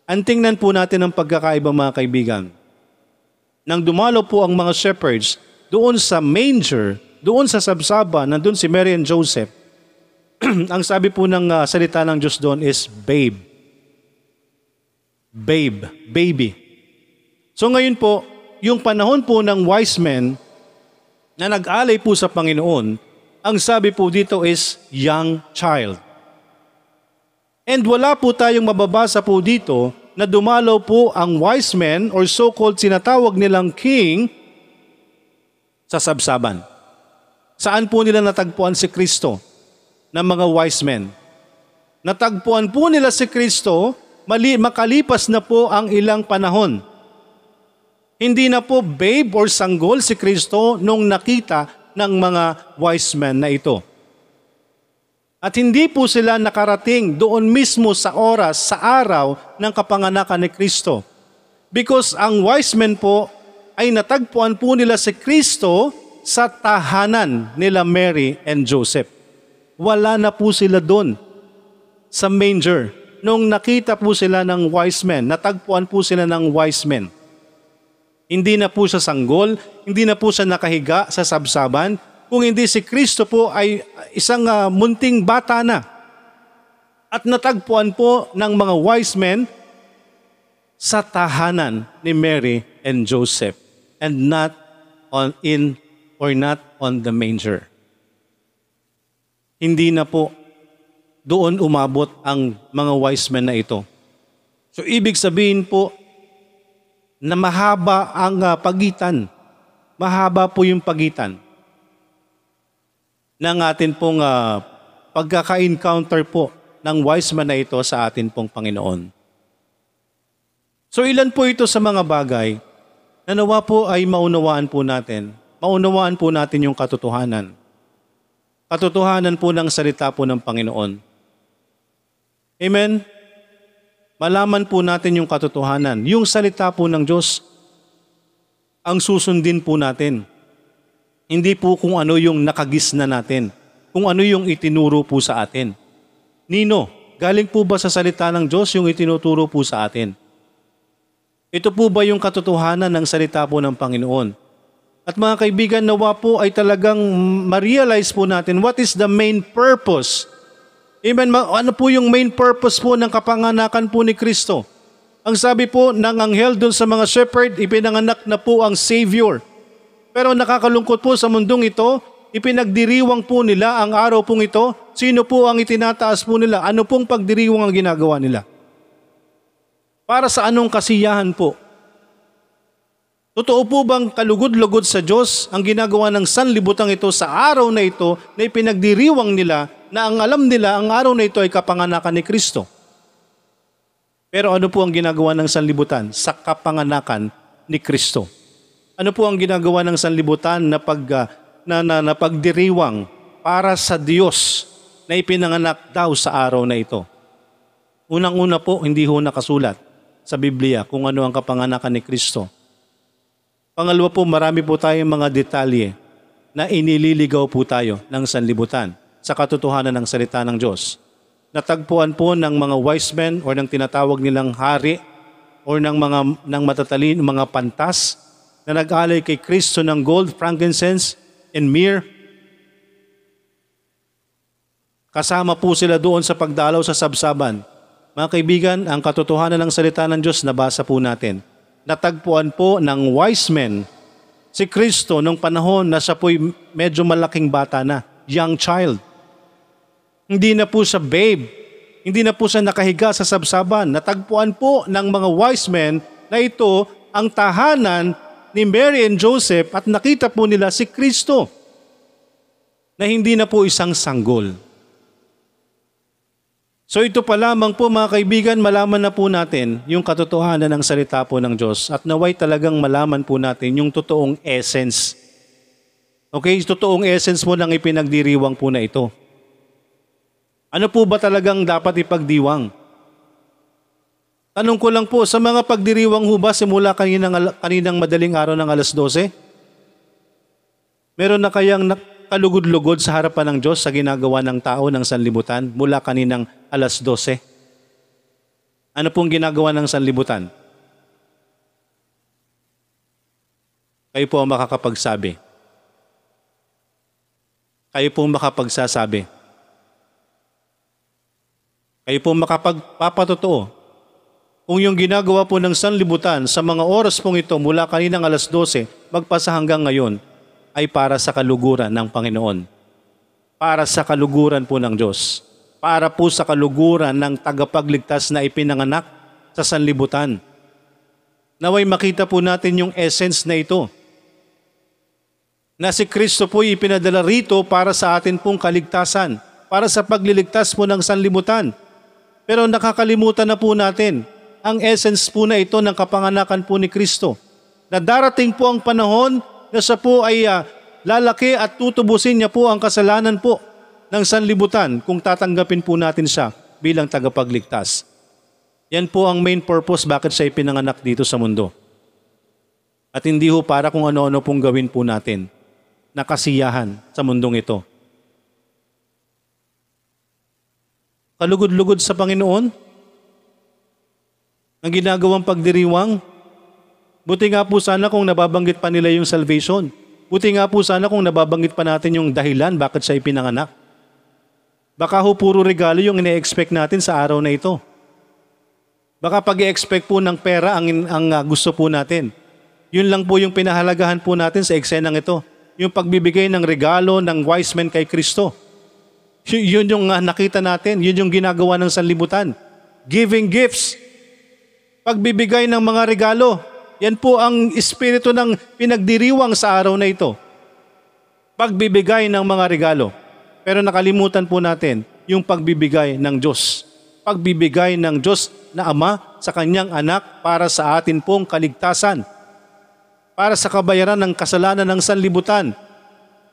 Ang tingnan po natin ang pagkakaiba mga kaibigan. Nang dumalo po ang mga shepherds doon sa manger, doon sa sabsaba, nandun si Mary and Joseph, ang sabi po ng uh, salita ng Diyos doon is babe. Babe, baby. So ngayon po, yung panahon po ng wise men na nag-alay po sa Panginoon, ang sabi po dito is young child. And wala po tayong mababasa po dito na dumalaw po ang wise men or so-called sinatawag nilang king sa sabsaban. Saan po nila natagpuan si Kristo ng mga wise men? Natagpuan po nila si Kristo mali, makalipas na po ang ilang panahon. Hindi na po babe or sanggol si Kristo nung nakita ng mga wise men na ito. At hindi po sila nakarating doon mismo sa oras, sa araw ng kapanganakan ni Kristo. Because ang wise men po ay natagpuan po nila si Kristo sa tahanan nila Mary and Joseph. Wala na po sila doon sa manger. Nung nakita po sila ng wise men, natagpuan po sila ng wise men. Hindi na po siya sanggol, hindi na po siya nakahiga sa sabsaban, kung hindi si Kristo po ay isang uh, munting bata na. At natagpuan po ng mga wise men sa tahanan ni Mary and Joseph and not on in or not on the manger. Hindi na po doon umabot ang mga wise men na ito. So ibig sabihin po na mahaba ang uh, pagitan. Mahaba po yung pagitan ng atin pong uh, pagkaka-encounter po ng wise man na ito sa atin pong Panginoon. So ilan po ito sa mga bagay na nawa po ay maunawaan po natin. Maunawaan po natin yung katotohanan. Katotohanan po ng salita po ng Panginoon. Amen? Malaman po natin yung katotohanan. Yung salita po ng Diyos, ang susundin po natin. Hindi po kung ano yung nakagis na natin, kung ano yung itinuro po sa atin. Nino, galing po ba sa salita ng Diyos yung itinuturo po sa atin? Ito po ba yung katotohanan ng salita po ng Panginoon? At mga kaibigan, nawa po ay talagang ma-realize po natin what is the main purpose. Amen. Ano po yung main purpose po ng kapanganakan po ni Kristo? Ang sabi po ng anghel doon sa mga shepherd, ipinanganak na po ang Savior. Pero nakakalungkot po sa mundong ito, ipinagdiriwang po nila ang araw pong ito. Sino po ang itinataas po nila? Ano pong pagdiriwang ang ginagawa nila? Para sa anong kasiyahan po? Totoo po bang kalugod-lugod sa Diyos ang ginagawa ng sanlibutang ito sa araw na ito na ipinagdiriwang nila na ang alam nila ang araw na ito ay kapanganakan ni Kristo? Pero ano po ang ginagawa ng sanlibutan sa kapanganakan ni Kristo? Ano po ang ginagawa ng sanlibutan na, pag, uh, na, na, na pagdiriwang para sa Diyos na ipinanganak daw sa araw na ito? Unang-una po, hindi ho nakasulat sa Biblia kung ano ang kapanganakan ni Kristo. Pangalawa po, marami po tayong mga detalye na inililigaw po tayo ng sanlibutan sa katotohanan ng salita ng Diyos. Natagpuan po ng mga wise men or ng tinatawag nilang hari or ng mga ng matatalin, mga pantas na nag-alay kay Kristo ng gold, frankincense, and myrrh. Kasama po sila doon sa pagdalaw sa sabsaban. Mga kaibigan, ang katotohanan ng salita ng Diyos nabasa po natin. Natagpuan po ng wise men si Kristo nung panahon na siya po'y medyo malaking bata na, young child. Hindi na po siya babe. Hindi na po siya nakahiga sa sabsaban. Natagpuan po ng mga wise men na ito ang tahanan ni Mary and Joseph at nakita po nila si Kristo na hindi na po isang sanggol. So ito pa lamang po mga kaibigan, malaman na po natin yung katotohanan ng salita po ng Diyos at naway talagang malaman po natin yung totoong essence. Okay, totoong essence mo ng ipinagdiriwang po na ito. Ano po ba talagang dapat ipagdiwang? Tanong ko lang po, sa mga pagdiriwang huba simula kaninang, kaninang madaling araw ng alas 12? Meron na kayang kalugod-lugod sa harapan ng Diyos sa ginagawa ng tao ng sanlibutan mula kaninang alas 12? Ano pong ginagawa ng sanlibutan? Kayo po ang makakapagsabi. Kayo po ang makapagsasabi. Kayo po makapagpapatotoo kung yung ginagawa po ng sanlibutan sa mga oras pong ito mula kaninang alas 12 magpasa hanggang ngayon ay para sa kaluguran ng Panginoon. Para sa kaluguran po ng Diyos. Para po sa kaluguran ng tagapagligtas na ipinanganak sa sanlibutan. Naway makita po natin yung essence na ito. Na si Kristo po ipinadala rito para sa atin pong kaligtasan. Para sa pagliligtas po ng sanlibutan. Pero nakakalimutan na po natin ang essence po na ito ng kapanganakan po ni Kristo. Na darating po ang panahon na siya po ay uh, lalaki at tutubusin niya po ang kasalanan po ng sanlibutan kung tatanggapin po natin siya bilang tagapagligtas. Yan po ang main purpose bakit siya ipinanganak dito sa mundo. At hindi ho para kung ano-ano pong gawin po natin na kasiyahan sa mundong ito. Kalugod-lugod sa Panginoon, ang ginagawang pagdiriwang, buti nga po sana kung nababanggit pa nila yung salvation. Buti nga po sana kung nababanggit pa natin yung dahilan bakit siya ipinanganak. Baka ho puro regalo yung ine-expect natin sa araw na ito. Baka pag expect po ng pera ang, ang uh, gusto po natin. Yun lang po yung pinahalagahan po natin sa eksenang ito. Yung pagbibigay ng regalo ng wise men kay Kristo. Yun yung uh, nakita natin. Yun yung ginagawa ng sanlibutan. Giving gifts. Pagbibigay ng mga regalo. Yan po ang espiritu ng pinagdiriwang sa araw na ito. Pagbibigay ng mga regalo. Pero nakalimutan po natin yung pagbibigay ng Diyos. Pagbibigay ng Diyos na Ama sa kanyang anak para sa atin pong kaligtasan. Para sa kabayaran ng kasalanan ng sanlibutan.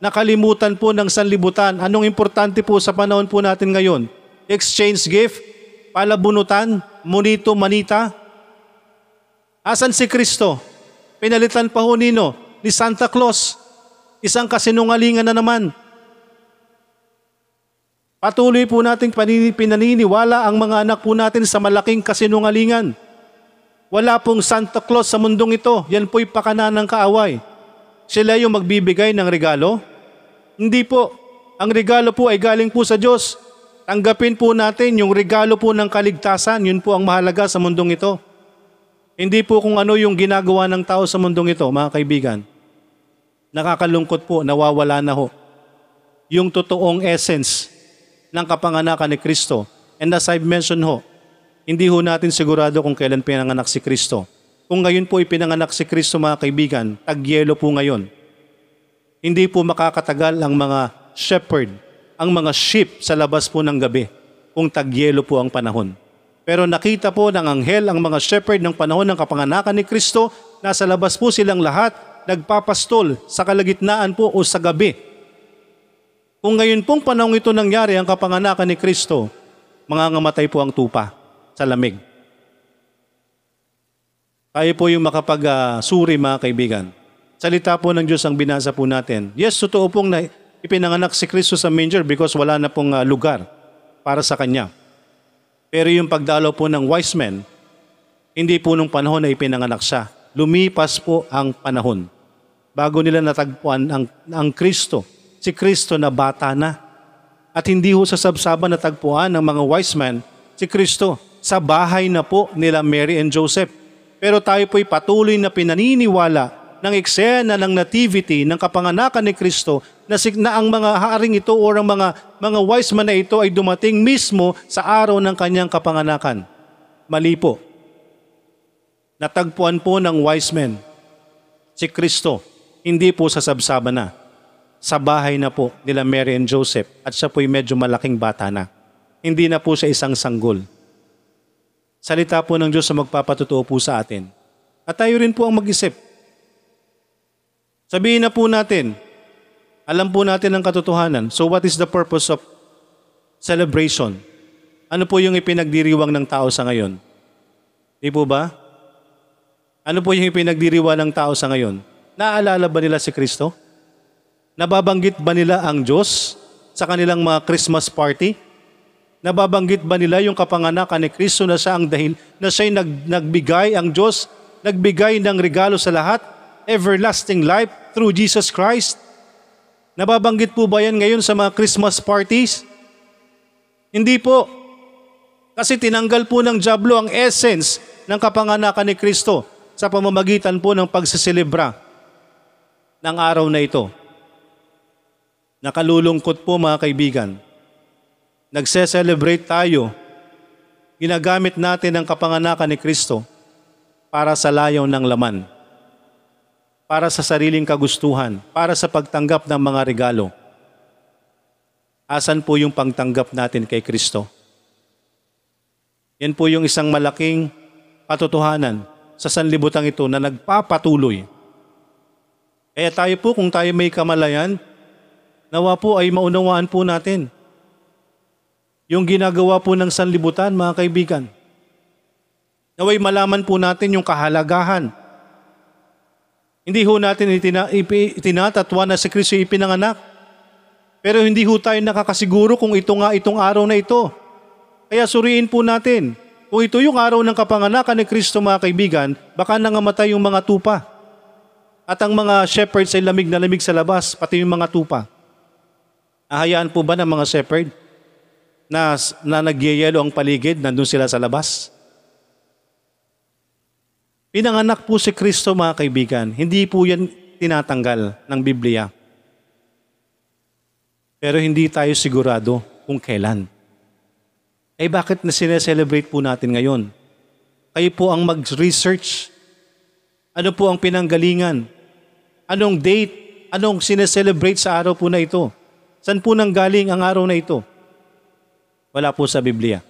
Nakalimutan po ng sanlibutan. Anong importante po sa panahon po natin ngayon? Exchange gift, palabunutan, monito, manita. Asan si Kristo? Pinalitan pa ho nino ni Santa Claus. Isang kasinungalingan na naman Patuloy po nating pinaniniwala ang mga anak po natin sa malaking kasinungalingan. Wala pong Santa Claus sa mundong ito. Yan po'y pakana ng kaaway. Sila yung magbibigay ng regalo? Hindi po. Ang regalo po ay galing po sa Diyos. Tanggapin po natin yung regalo po ng kaligtasan. Yun po ang mahalaga sa mundong ito. Hindi po kung ano yung ginagawa ng tao sa mundong ito, mga kaibigan. Nakakalungkot po, nawawala na ho. Yung totoong essence ng kapanganakan ni Kristo. And as I've mentioned ho, hindi ho natin sigurado kung kailan pinanganak si Kristo. Kung ngayon po ipinanganak si Kristo mga kaibigan, tagyelo po ngayon. Hindi po makakatagal ang mga shepherd, ang mga sheep sa labas po ng gabi kung tagyelo po ang panahon. Pero nakita po ng anghel ang mga shepherd ng panahon ng kapanganakan ni Kristo, nasa labas po silang lahat, nagpapastol sa kalagitnaan po o sa gabi kung ngayon pong panahon ito nangyari ang kapanganakan ni Kristo, mangangamatay po ang tupa sa lamig. Tayo po yung makapag-suri mga kaibigan. Salita po ng Diyos ang binasa po natin. Yes, totoo pong na ipinanganak si Kristo sa manger because wala na pong uh, lugar para sa Kanya. Pero yung pagdalo po ng wise men, hindi po nung panahon na ipinanganak siya. Lumipas po ang panahon bago nila natagpuan ang, ang Kristo si Kristo na bata na. At hindi ho sa sabsaban na tagpuan ng mga wise men si Kristo sa bahay na po nila Mary and Joseph. Pero tayo po'y patuloy na pinaniniwala ng eksena ng nativity ng kapanganakan ni Kristo na, na ang mga haring ito o ang mga, mga wise men na ito ay dumating mismo sa araw ng kanyang kapanganakan. Mali po. Natagpuan po ng wise men si Kristo, hindi po sa sabsaban na sa bahay na po nila Mary and Joseph at siya po'y medyo malaking bata na. Hindi na po siya isang sanggol. Salita po ng Diyos sa magpapatutuo po sa atin. At tayo rin po ang mag-isip. Sabihin na po natin, alam po natin ang katotohanan. So what is the purpose of celebration? Ano po yung ipinagdiriwang ng tao sa ngayon? Di po ba? Ano po yung ipinagdiriwang ng tao sa ngayon? Naaalala ba nila si Kristo? Nababanggit ba nila ang Diyos sa kanilang mga Christmas party? Nababanggit ba nila yung kapanganakan ni Kristo na siya ang dahil na siya'y nag, nagbigay ang Diyos, nagbigay ng regalo sa lahat, everlasting life through Jesus Christ? Nababanggit po ba yan ngayon sa mga Christmas parties? Hindi po. Kasi tinanggal po ng Diablo ang essence ng kapanganakan ni Kristo sa pamamagitan po ng pagsiselebra ng araw na ito. Nakalulungkot po mga kaibigan. Nagse-celebrate tayo. Ginagamit natin ang kapanganakan ni Kristo para sa layaw ng laman. Para sa sariling kagustuhan. Para sa pagtanggap ng mga regalo. Asan po yung pagtanggap natin kay Kristo? Yan po yung isang malaking katotohanan sa sanlibutan ito na nagpapatuloy. Kaya tayo po kung tayo may kamalayan, Nawa po ay maunawaan po natin yung ginagawa po ng sanlibutan, mga kaibigan. Naway malaman po natin yung kahalagahan. Hindi ho natin itina, ipi, itinatatwa na si Kristo ipinanganak. Pero hindi ho tayo nakakasiguro kung ito nga itong araw na ito. Kaya suriin po natin, kung ito yung araw ng kapanganakan ni Kristo mga kaibigan, baka nangamatay yung mga tupa. At ang mga shepherds ay lamig na lamig sa labas, pati yung mga tupa. Ahayaan po ba ng mga shepherd na, na nagyayelo ang paligid, nandun sila sa labas? Pinanganak po si Kristo mga kaibigan, hindi po yan tinatanggal ng Biblia. Pero hindi tayo sigurado kung kailan. Eh bakit na sineselebrate po natin ngayon? Kayo po ang mag-research. Ano po ang pinanggalingan? Anong date? Anong sineselebrate sa araw po na ito? San po nang galing ang araw na ito? Wala po sa Biblia.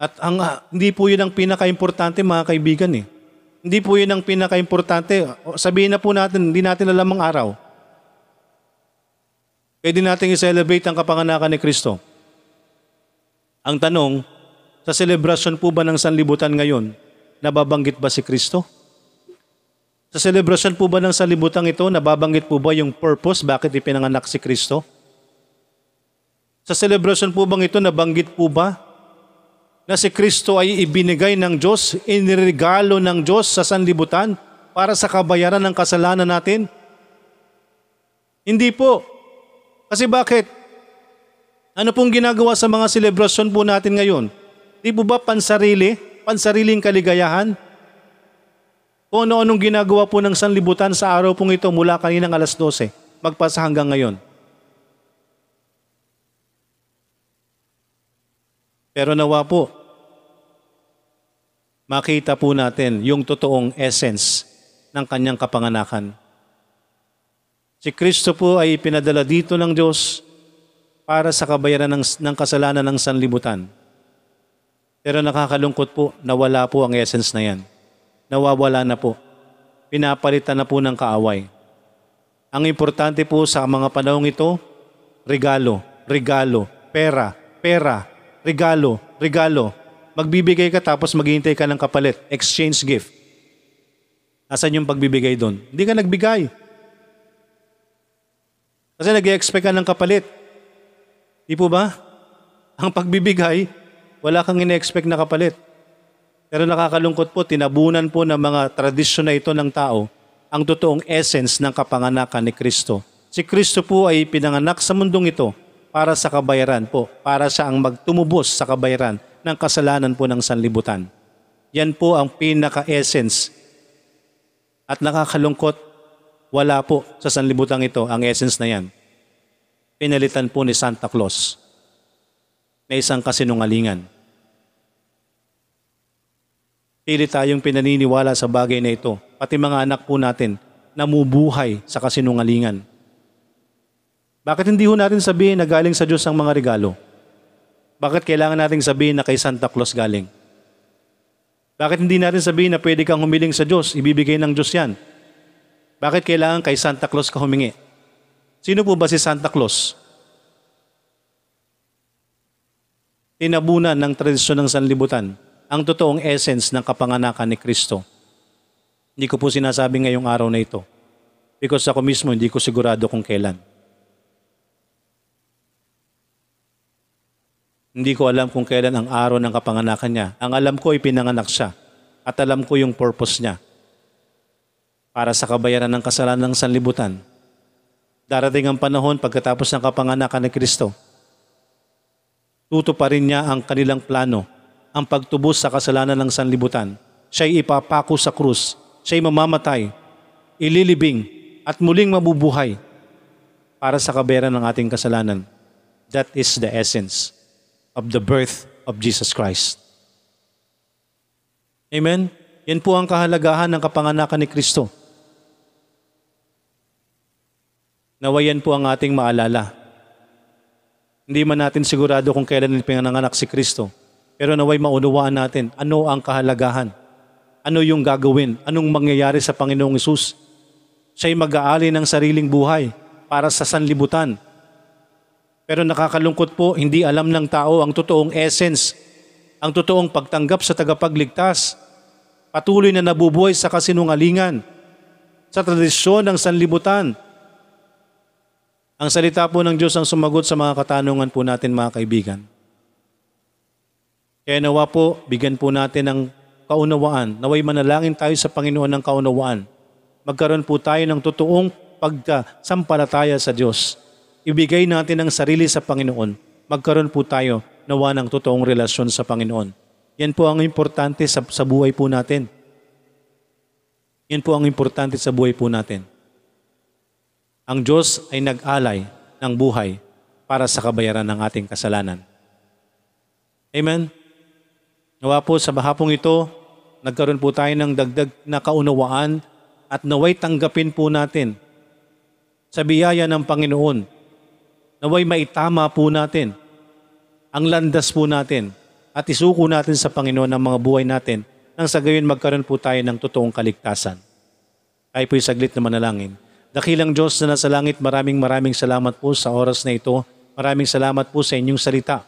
At ang, ah, hindi po yun ang pinaka-importante mga kaibigan eh. Hindi po yun ang pinaka-importante. Sabihin na po natin, hindi natin alam ang araw. Pwede natin i-celebrate ang kapanganakan ni Kristo. Ang tanong, sa celebration po ba ng sanlibutan ngayon, nababanggit ba si Kristo? Sa celebration po ba ng sanlibutan ito, nababanggit po ba yung purpose bakit ipinanganak si Kristo? Sa celebration po bang ito, nabanggit po ba na si Kristo ay ibinigay ng Diyos, iniregalo ng Diyos sa sanlibutan para sa kabayaran ng kasalanan natin? Hindi po. Kasi bakit? Ano pong ginagawa sa mga celebration po natin ngayon? Di po ba pansarili? Pansariling kaligayahan? O ano-anong ginagawa po ng sanlibutan sa araw pong ito mula kaninang alas 12, magpasa hanggang ngayon? Pero nawa po, makita po natin yung totoong essence ng kanyang kapanganakan. Si Kristo po ay pinadala dito ng Diyos para sa kabayaran ng, ng kasalanan ng sanlibutan. Pero nakakalungkot po, nawala po ang essence na yan. Nawawala na po. Pinapalitan na po ng kaaway. Ang importante po sa mga panahong ito, regalo, regalo, pera, pera, regalo, regalo. Magbibigay ka tapos maghihintay ka ng kapalit, exchange gift. Nasaan yung pagbibigay doon? Hindi ka nagbigay. Kasi nag expect ka ng kapalit. Di po ba? Ang pagbibigay, wala kang ine-expect na kapalit. Pero nakakalungkot po, tinabunan po ng mga tradisyon na ito ng tao ang totoong essence ng kapanganakan ni Kristo. Si Kristo po ay pinanganak sa mundong ito para sa kabayaran po, para siya ang magtumubos sa kabayaran ng kasalanan po ng sanlibutan. Yan po ang pinaka-essence. At nakakalungkot, wala po sa sanlibutan ito ang essence na yan. Pinalitan po ni Santa Claus na isang kasinungalingan. Pili tayong pinaniniwala sa bagay na ito, pati mga anak po natin, namubuhay sa kasinungalingan. Bakit hindi ho natin sabihin na galing sa Diyos ang mga regalo? Bakit kailangan nating sabihin na kay Santa Claus galing? Bakit hindi natin sabihin na pwede kang humiling sa Diyos, ibibigay ng Diyos yan? Bakit kailangan kay Santa Claus ka humingi? Sino po ba si Santa Claus? Tinabunan ng tradisyon ng sanlibutan ang totoong essence ng kapanganakan ni Kristo. Hindi ko po sinasabi ngayong araw na ito because ako mismo hindi ko sigurado kung kailan. Hindi ko alam kung kailan ang araw ng kapanganakan niya. Ang alam ko ay pinanganak siya at alam ko yung purpose niya para sa kabayaran ng kasalanan ng sanlibutan. Darating ang panahon pagkatapos ng kapanganakan ni Kristo. Tuto pa rin niya ang kanilang plano, ang pagtubos sa kasalanan ng sanlibutan. Siya'y ipapako sa krus, siya'y mamamatay, ililibing, at muling mabubuhay para sa kabayaran ng ating kasalanan. That is the essence of the birth of Jesus Christ. Amen? Yan po ang kahalagahan ng kapanganakan ni Kristo. Nawayan po ang ating maalala. Hindi man natin sigurado kung kailan pinanganak si Kristo. Pero naway maunawaan natin ano ang kahalagahan. Ano yung gagawin? Anong mangyayari sa Panginoong Isus? Siya'y mag-aali ng sariling buhay para sa sanlibutan. Pero nakakalungkot po, hindi alam ng tao ang totoong essence, ang totoong pagtanggap sa tagapagligtas. Patuloy na nabubuhay sa kasinungalingan, sa tradisyon ng sanlibutan. Ang salita po ng Diyos ang sumagot sa mga katanungan po natin mga kaibigan. Kaya nawa po, bigyan po natin ng kaunawaan. Naway manalangin tayo sa Panginoon ng kaunawaan. Magkaroon po tayo ng totoong pagkasampalataya sa Diyos. Ibigay natin ang sarili sa Panginoon. Magkaroon po tayo nawa ng totoong relasyon sa Panginoon. Yan po ang importante sa, sa buhay po natin. Yan po ang importante sa buhay po natin. Ang Diyos ay nag-alay ng buhay para sa kabayaran ng ating kasalanan. Amen? Nawa po sa bahapong ito, nagkaroon po tayo ng dagdag na kaunawaan at naway tanggapin po natin sa biyaya ng Panginoon. Naway maitama po natin ang landas po natin at isuko natin sa Panginoon ang mga buhay natin nang sa gayon magkaroon po tayo ng totoong kaligtasan. Tayo po'y saglit na manalangin. Dakilang Diyos na nasa langit, maraming maraming salamat po sa oras na ito. Maraming salamat po sa inyong salita.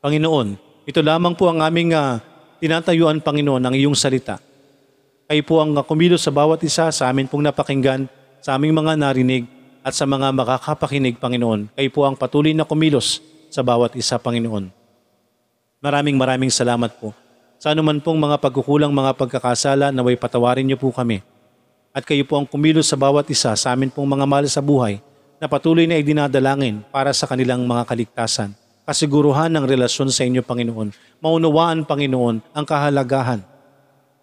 Panginoon, ito lamang po ang aming uh, tinatayuan, Panginoon, ng iyong salita. Kayo po ang uh, kumilos sa bawat isa sa amin pong napakinggan, sa aming mga narinig, at sa mga makakapakinig, Panginoon. Kayo po ang patuloy na kumilos sa bawat isa, Panginoon. Maraming maraming salamat po. Sa anuman pong mga pagkukulang, mga pagkakasala, naway patawarin niyo po kami at kayo po ang kumilos sa bawat isa sa amin pong mga mahal sa buhay na patuloy na idinadalangin para sa kanilang mga kaligtasan. Kasiguruhan ng relasyon sa inyo, Panginoon. Maunawaan, Panginoon, ang kahalagahan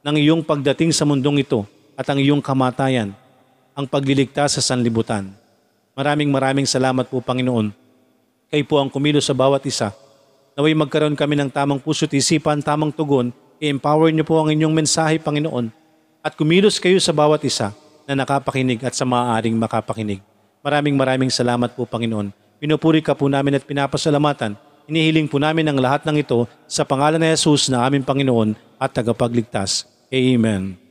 ng iyong pagdating sa mundong ito at ang iyong kamatayan, ang pagliligtas sa sanlibutan. Maraming maraming salamat po, Panginoon. Kayo po ang kumilos sa bawat isa. Naway magkaroon kami ng tamang puso't isipan, tamang tugon, i-empower niyo po ang inyong mensahe, Panginoon, at kumilos kayo sa bawat isa na nakapakinig at sa maaaring makapakinig. Maraming maraming salamat po Panginoon. Pinupuri ka po namin at pinapasalamatan. Inihiling po namin ang lahat ng ito sa pangalan ni Jesus na aming Panginoon at tagapagligtas. Amen.